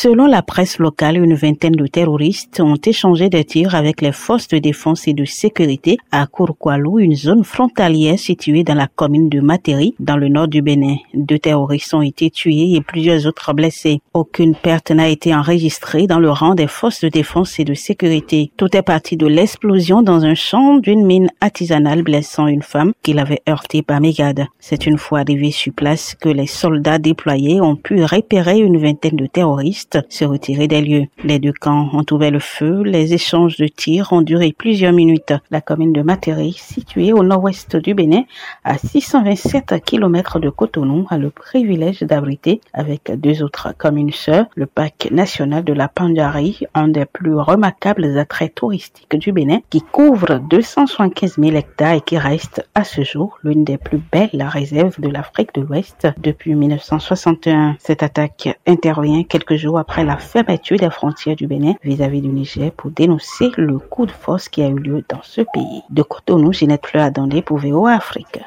Selon la presse locale, une vingtaine de terroristes ont échangé des tirs avec les forces de défense et de sécurité à Kourkoualou, une zone frontalière située dans la commune de Materi, dans le nord du Bénin. Deux terroristes ont été tués et plusieurs autres blessés. Aucune perte n'a été enregistrée dans le rang des forces de défense et de sécurité. Tout est parti de l'explosion dans un champ d'une mine artisanale blessant une femme qui l'avait heurtée par mégade. C'est une fois arrivés sur place que les soldats déployés ont pu repérer une vingtaine de terroristes se retirer des lieux. Les deux camps ont ouvert le feu. Les échanges de tirs ont duré plusieurs minutes. La commune de Matéry, située au nord-ouest du Bénin, à 627 km de Cotonou, a le privilège d'abriter, avec deux autres communes sœurs, le parc national de la Pandari, un des plus remarquables attraits touristiques du Bénin, qui couvre 275 000 hectares et qui reste à ce jour l'une des plus belles réserves de l'Afrique de l'Ouest depuis 1961. Cette attaque intervient quelques jours après la fermeture des frontières du Bénin vis-à-vis du Niger pour dénoncer le coup de force qui a eu lieu dans ce pays. De Cotonou, Ginette Fleur Dandé pour VO Afrique.